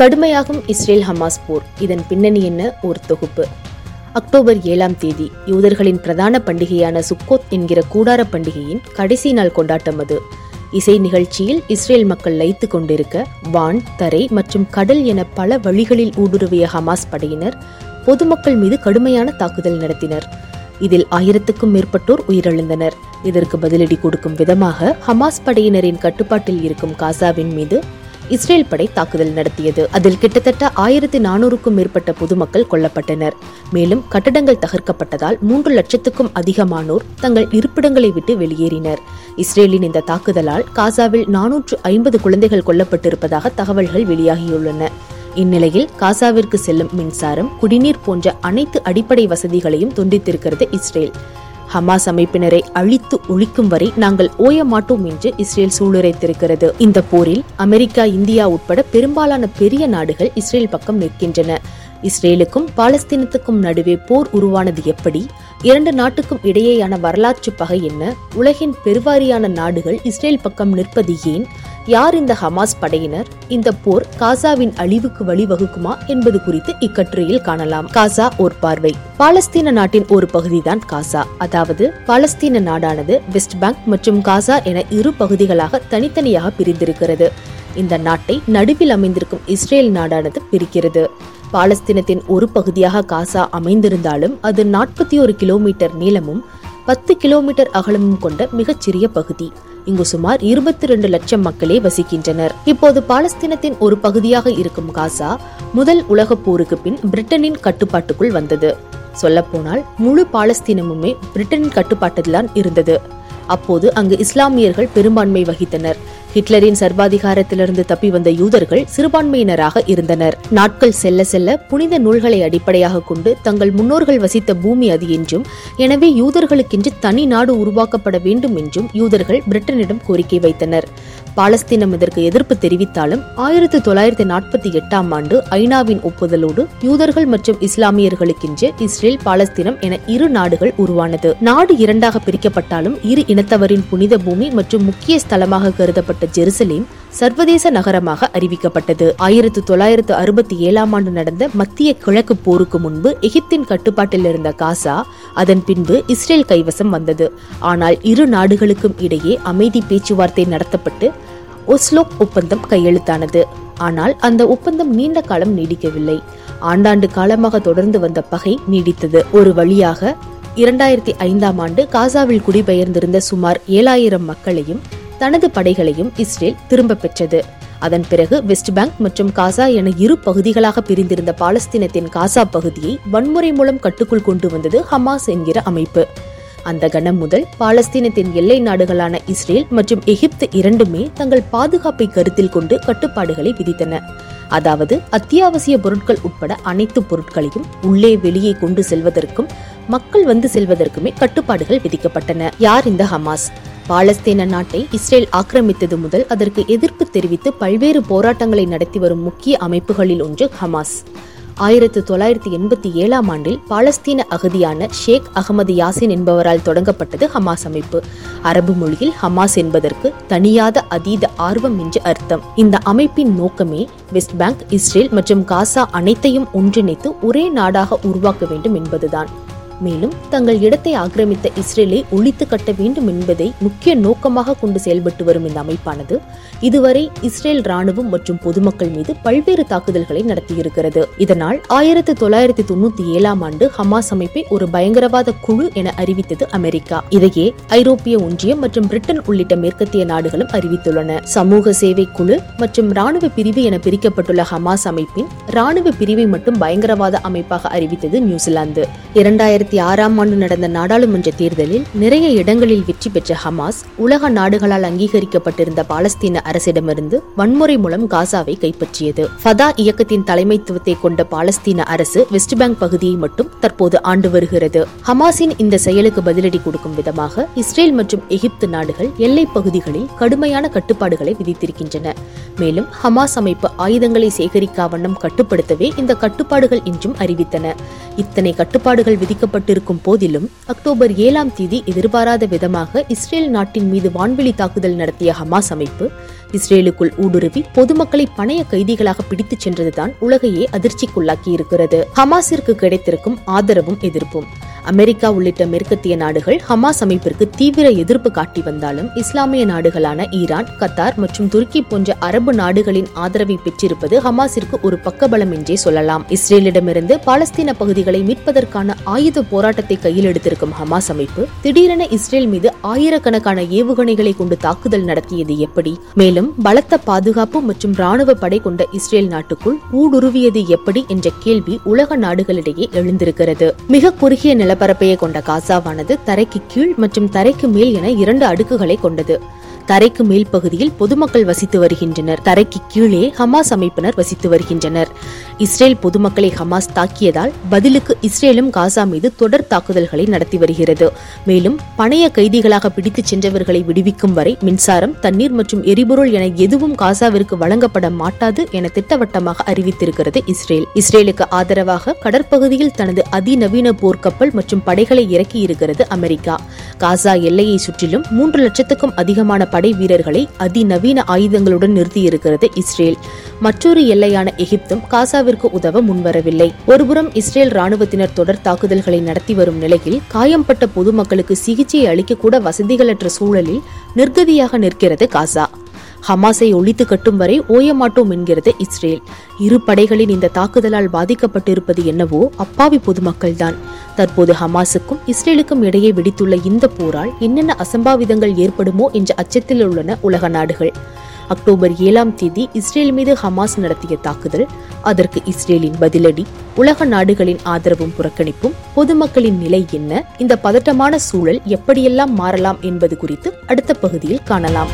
கடுமையாகும் Israel Hamas போர். இதன் பின்னணி என்ன? ஒரு தொகுப்பு. அக்டோபர் ஏழாம் தேதி யூதர்களின் பிரதான பண்டிகையான சுக்கோத் என்கிற கூடார பண்டிகையின் கடைசி நாள் கொண்டாட்டம் அது. இசை நிகழ்ச்சியில் இஸ்ரேல் மக்கள் லைத்து கொண்டிருக்க வான் தரை மற்றும் கடல் என பல வழிகளில் ஊடுருவிய ஹமாஸ் படையினர் பொதுமக்கள் மீது கடுமையான தாக்குதல் நடத்தினர். இதில் ஆயிரத்துக்கும் மேற்பட்டோர் உயிரிழந்தனர். இதற்கு பதிலடி கொடுக்கும் விதமாக ஹமாஸ் படையினரின் கட்டுப்பாட்டில் இருக்கும் காசாவின் மீது இஸ்ரேல் படை தாக்குதல் நடத்தியது. அதில் கிட்டத்தட்ட ஆயிரத்தி நானூறுக்கும் மேற்பட்ட பொதுமக்கள் கொல்லப்பட்டனர். மேலும் கட்டடங்கள் தகர்க்கப்பட்டதால் மூன்று லட்சத்துக்கும் அதிகமானோர் தங்கள் இருப்பிடங்களை விட்டு வெளியேறினர். இஸ்ரேலின் இந்த தாக்குதலால் காசாவில் நானூற்று ஐம்பது குழந்தைகள் கொல்லப்பட்டிருப்பதாக தகவல்கள் வெளியாகியுள்ளன. இந்நிலையில் காசாவிற்கு செல்லும் மின்சாரம் குடிநீர் போன்ற அனைத்து அடிப்படை வசதிகளையும் துண்டித்திருக்கிறது இஸ்ரேல். ஹமாஸ் அமைப்பினரை அழித்து ஒழிக்கும் வரை நாங்கள் ஓய மாட்டோம் என்று இஸ்ரேல் சூளுரைத்திருக்கிறது. இந்த போரில் அமெரிக்கா இந்தியா உட்பட பெரும்பாலான பெரிய நாடுகள் இஸ்ரேல் பக்கம் நிற்கின்றன. இஸ்ரேலுக்கும் பாலஸ்தீனத்துக்கும் நடுவே போர் உருவானது எப்படி? இரண்டு நாட்டுக்கும் இடையேயான வரலாற்று பகை என்ன? உலகின் பெருவாரியான நாடுகள் இஸ்ரேல் பக்கம் நிற்பது ஏன்? யார் இந்த ஹமாஸ் படையினர்? இந்த போர் காசாவின் அழிவுக்கு வழிவகுக்குமா என்பது குறித்து இக்கட்டுரையில் காணலாம். காசா ஓர் பார்வை. பாலஸ்தீன நாட்டின் ஒரு பகுதிதான் காசா. அதாவது பாலஸ்தீன நாடானது வெஸ்ட் பேங்க் மற்றும் காசா என இரு பகுதிகளாக தனித்தனியாக பிரிந்திருக்கிறது. இந்த நாட்டை நடுவில் அமைந்திருக்கும் இஸ்ரேல் நாடானது பிரிக்கிறது. பாலஸ்தீனத்தின் ஒரு பகுதியாக காசா அமைந்திருந்தாலும் அது நாற்பத்தி ஒரு கிலோமீட்டர் நீளமும் பத்து கிலோமீட்டர் அகலமும் கொண்ட மிகச்சிறிய பகுதி. இங்கு சுமார் இருபத்தி ரெண்டு லட்சம் மக்களே வசிக்கின்றனர். இப்போது பாலஸ்தீனத்தின் ஒரு பகுதியாக இருக்கும் காசா முதல் உலகப் போருக்கு பின் பிரிட்டனின் கட்டுப்பாட்டுக்குள் வந்தது. சொல்லப்போனால் முழு பாலஸ்தீனமுமே பிரிட்டனின் கட்டுப்பாட்டில்தான் இருந்தது. அப்போது அங்கு இஸ்லாமியர்கள் பெரும்பான்மை வகித்தனர். ஹிட்லரின் சர்வாதிகாரத்திலிருந்து தப்பி வந்த யூதர்கள் சிறுபான்மையினராக இருந்தனர். நாட்கள் செல்ல செல்ல புனித நூல்களை அடிப்படையாக கொண்டு தங்கள் முன்னோர்கள் வசித்த பூமி அது என்றும் எனவே யூதர்களுக்கென்று தனி நாடு உருவாக்கப்பட வேண்டும் என்றும் யூதர்கள் பிரிட்டனிடம் கோரிக்கை வைத்தனர். பாலஸ்தீனம் இதற்கு எதிர்ப்பு தெரிவித்தாலும் ஆயிரத்தி தொள்ளாயிரத்தி நாற்பத்தி எட்டாம் ஆண்டு ஐநாவின் ஒப்புதலோடு யூதர்கள் மற்றும் இஸ்லாமியர்களுக்கென்று இஸ்ரேல் பாலஸ்தீனம் என இரு நாடுகள் உருவானது. நாடு இரண்டாக பிரிக்கப்பட்டாலும் இரு இனத்தவரின் புனித பூமி மற்றும் முக்கிய ஸ்தலமாக கருதப்பட்ட ஜெருசலேம் சர்வதேச நகரமாக அறிவிக்கப்பட்டது. ஆயிரத்து தொள்ளாயிரத்து அறுபத்தி ஏழாம் ஆண்டு நடந்த மத்திய கிழக்கு போருக்கு முன்பு எகிப்தின் கட்டுப்பாட்டில் இருந்த காசா அதன் பின்பு இஸ்ரேல் கைவசம் வந்தது. ஆனால் இரு நாடுகளுக்கும் இடையே அமைதி பேச்சுவார்த்தை நடத்தப்பட்டு ஒஸ்லோக் ஒப்பந்தம் கையெழுத்தானது. ஆனால் அந்த ஒப்பந்தம் நீண்ட காலம் நீடிக்கவில்லை. ஆண்டாண்டு காலமாக தொடர்ந்து வந்த பகை நீடித்தது. ஒரு வழியாக இரண்டாயிரத்தி ஐந்தாம் ஆண்டு காசாவில் குடிபெயர்ந்திருந்த சுமார் ஏழாயிரம் மக்களையும் தனது படைகளையும் இஸ்ரேல் திரும்ப பெற்றது. அதன் பிறகு வெஸ்ட் பேங்க் மற்றும் காசா என இரு பகுதிகளாக பிரிந்திருந்த பாலஸ்தீனத்தின் காசா பகுதியை வன்முறை மூலம் கட்டுக்குள் கொண்டு வந்தது ஹமாஸ் என்கிற அமைப்பு. அந்த கணம் முதல் பாலஸ்தீனத்தின் எல்லை நாடுகளான இஸ்ரேல் மற்றும் எகிப்து இரண்டுமே தங்கள் பாதுகாப்பை கருத்தில் கொண்டு கட்டுப்பாடுகளை விதித்தன. அதாவது அத்தியாவசிய பொருட்கள் உட்பட அனைத்து பொருட்களையும் உள்ளே வெளியே கொண்டு செல்வதற்கும் மக்கள் வந்து செல்வதற்குமே கட்டுப்பாடுகள் விதிக்கப்பட்டன. யார் இந்த ஹமாஸ்? பாலஸ்தீன நாட்டை இஸ்ரேல் ஆக்கிரமித்தது முதல் அதற்கு எதிர்ப்பு தெரிவித்து பல்வேறு போராட்டங்களை நடத்தி வரும் முக்கிய அமைப்புகளில் ஒன்று ஹமாஸ். ஆயிரத்து தொள்ளாயிரத்தி எண்பத்தி ஏழாம் ஆண்டில் பாலஸ்தீன அகதியான ஷேக் அகமது யாசின் என்பவரால் தொடங்கப்பட்டது ஹமாஸ் அமைப்பு. அரபு மொழியில் ஹமாஸ் என்பதற்கு தனியாத அதீத ஆர்வம் என்று அர்த்தம். இந்த அமைப்பின் நோக்கமே வெஸ்ட் பேங்க் இஸ்ரேல் மற்றும் காசா அனைத்தையும் ஒன்றிணைத்து ஒரே நாடாக உருவாக்க வேண்டும் என்பதுதான். மேலும் தங்கள் இடத்தை ஆக்கிரமித்த இஸ்ரேலை ஒழித்து கட்ட வேண்டும் என்பதை முக்கிய நோக்கமாக கொண்டு செயல்பட்டு வரும் இந்த அமைப்பானது இதுவரை இஸ்ரேல் ராணுவம் மற்றும் பொதுமக்கள் மீது பல்வேறு தாக்குதல்களை நடத்தியிருக்கிறது. இதனால் ஆயிரத்தி தொள்ளாயிரத்தி தொண்ணூத்தி ஏழாம் ஆண்டு ஹமாஸ் அமைப்பை ஒரு பயங்கரவாத குழு என அறிவித்தது அமெரிக்கா. இதையே ஐரோப்பிய ஒன்றியம் மற்றும் பிரிட்டன் உள்ளிட்ட மேற்கத்திய நாடுகளும் அறிவித்துள்ளன. சமூக சேவை குழு மற்றும் ராணுவ பிரிவு என பிரிக்கப்பட்டுள்ள ஹமாஸ் அமைப்பின் ராணுவ பிரிவை மட்டும் பயங்கரவாத அமைப்பாக அறிவித்தது நியூசிலாந்து. இரண்டாயிரத்தி ஆறாம் ஆண்டு நடந்த நாடாளுமன்ற தேர்தலில் நிறைய இடங்களில் வெற்றி பெற்ற ஹமாஸ் உலக நாடுகளால் அங்கீகரிக்கப்பட்டிருந்த பாலஸ்தீன அரசிடமிருந்து வன்முறை மூலம் காசாவை கைப்பற்றியது. ஃபதா இயக்கத்தின் தலைமைத்துவத்தை கொண்ட பாலஸ்தீன அரசு வெஸ்ட் பேங்க் பகுதியை மட்டும் தற்போது ஆண்டு வருகிறது. ஹமாஸின் இந்த செயலுக்கு பதிலடி கொடுக்கும் விதமாக இஸ்ரேல் மற்றும் எகிப்து நாடுகள் எல்லை பகுதிகளில் கடுமையான கட்டுப்பாடுகளை விதித்திருக்கின்றன. மேலும் ஹமாஸ் அமைப்பு ஆயுதங்களை சேகரிக்கா வண்ணம் கட்டுப்படுத்தவே இந்த கட்டுப்பாடுகள் என்றும் அறிவித்தன. இத்தனை கட்டுப்பாடுகள் விதிக்கப்பட்ட அறிவிக்கப்பட்டிருக்கும் போதிலும் அக்டோபர் ஏழாம் தேதி எதிர்பாராத விதமாக இஸ்ரேல் நாட்டின் மீது வான்வெளி தாக்குதல் நடத்திய ஹமாஸ் அமைப்பு இஸ்ரேலுக்குள் ஊடுருவி பொதுமக்களை பணைய கைதிகளாக பிடித்துச் சென்றதுதான் உலகையே அதிர்ச்சிக்குள்ளாக்கி இருக்கிறது ஹமாஸிற்கு கிடைத்திருக்கும் ஆதரவும் எதிர்ப்பும். அமெரிக்கா உள்ளிட்ட மேற்கத்திய நாடுகள் ஹமாஸ் அமைப்பிற்கு தீவிர எதிர்ப்பு காட்டி வந்தாலும் இஸ்லாமிய நாடுகளான ஈரான் கத்தார் மற்றும் துருக்கி போன்ற அரபு நாடுகளின் ஆதரவை பெற்றிருப்பது ஹமாஸிற்கு ஒரு பக்கபலம் என்றே சொல்லலாம். இஸ்ரேலிடமிருந்து பாலஸ்தீன பகுதிகளை மீட்பதற்கான ஆயுத போராட்டத்தை கையில் எடுத்திருக்கும் ஹமாஸ் அமைப்பு திடீரென இஸ்ரேல் மீது ஆயிரக்கணக்கான ஏவுகணைகளை கொண்டு தாக்குதல் நடத்தியது எப்படி? மேலும் பலத்த பாதுகாப்பு மற்றும் ராணுவ படை கொண்ட இஸ்ரேல் நாட்டுக்குள் ஊடுருவியது எப்படி? என்ற கேள்வி உலக நாடுகளிடையே எழுந்திருக்கிறது. மிக குறுகிய நிலப்பரப்பையே கொண்ட காசாவானது தரைக்கு கீழ் மற்றும் தரைக்கு மேல் என இரண்டு அடுக்குகளை கொண்டது. தரைக்கு மேல் பகுதியில் பொதுமக்கள் வசித்து வருகின்றனர். தரைக்கு கீழே ஹமாஸ் அமைப்பினர் வசித்து வருகின்றனர். இஸ்ரேல் பொதுமக்களை ஹமாஸ் தாக்கியதால் பதிலுக்கு இஸ்ரேலும் காசா மீது தொடர் தாக்குதல்களை நடத்தி வருகிறது. மேலும் பணைய கைதிகளாக பிடித்துச் சென்றவர்களை விடுவிக்கும் வரை மின்சாரம் தண்ணீர் மற்றும் எரிபொருள் என எதுவும் காசாவிற்கு வழங்கப்பட மாட்டாது என திட்டவட்டமாக அறிவித்திருக்கிறது இஸ்ரேல். இஸ்ரேலுக்கு ஆதரவாக கடற்பகுதியில் தனது அதிநவீன போர்க்கப்பல் மற்றும் படைகளை இறக்கி இருக்கிறது அமெரிக்கா. காசா எல்லையை சுற்றிலும் மூன்று லட்சத்துக்கும் அதிகமான படை வீரர்களை அதிநவீன ஆயுதங்களுடன் நிறுத்தியிருக்கிறது இஸ்ரேல். மற்றொரு எல்லையான எகிப்தும் காசாவிற்கு உதவ முன்வரவில்லை. ஒருபுறம் இஸ்ரேல் ராணுவத்தினர் தொடர் தாக்குதல்களை நடத்தி வரும் நிலையில் காயம்பட்ட பொதுமக்களுக்கு சிகிச்சை அளிக்க கூட வசதிகளற்ற சூழலில் நிர்கதியாக நிற்கிறது காசா. ஹமாஸை ஒழித்து கட்டும் வரை ஓயமாட்டோம் என்கிறது இஸ்ரேல். இரு படைகளின் இந்த தாக்குதலால் பாதிக்கப்பட்டிருப்பது என்னவோ அப்பாவி பொதுமக்கள்தான். தற்போது ஹமாஸுக்கும் இஸ்ரேலுக்கும் இடையே வெடித்துள்ள இந்த போரால் என்னென்ன அசம்பாவிதங்கள் ஏற்படுமோ என்ற அச்சத்தில் உள்ளன உலக நாடுகள். அக்டோபர் ஏழாம் தேதி இஸ்ரேல் மீது ஹமாஸ் நடத்திய தாக்குதல் அதற்கு இஸ்ரேலின் பதிலடி உலக நாடுகளின் ஆதரவும் புறக்கணிப்பும் பொதுமக்களின் நிலை என்ன இந்த பதட்டமான சூழல் எப்படியெல்லாம் மாறலாம் என்பது குறித்து அடுத்த பகுதியில் காணலாம்.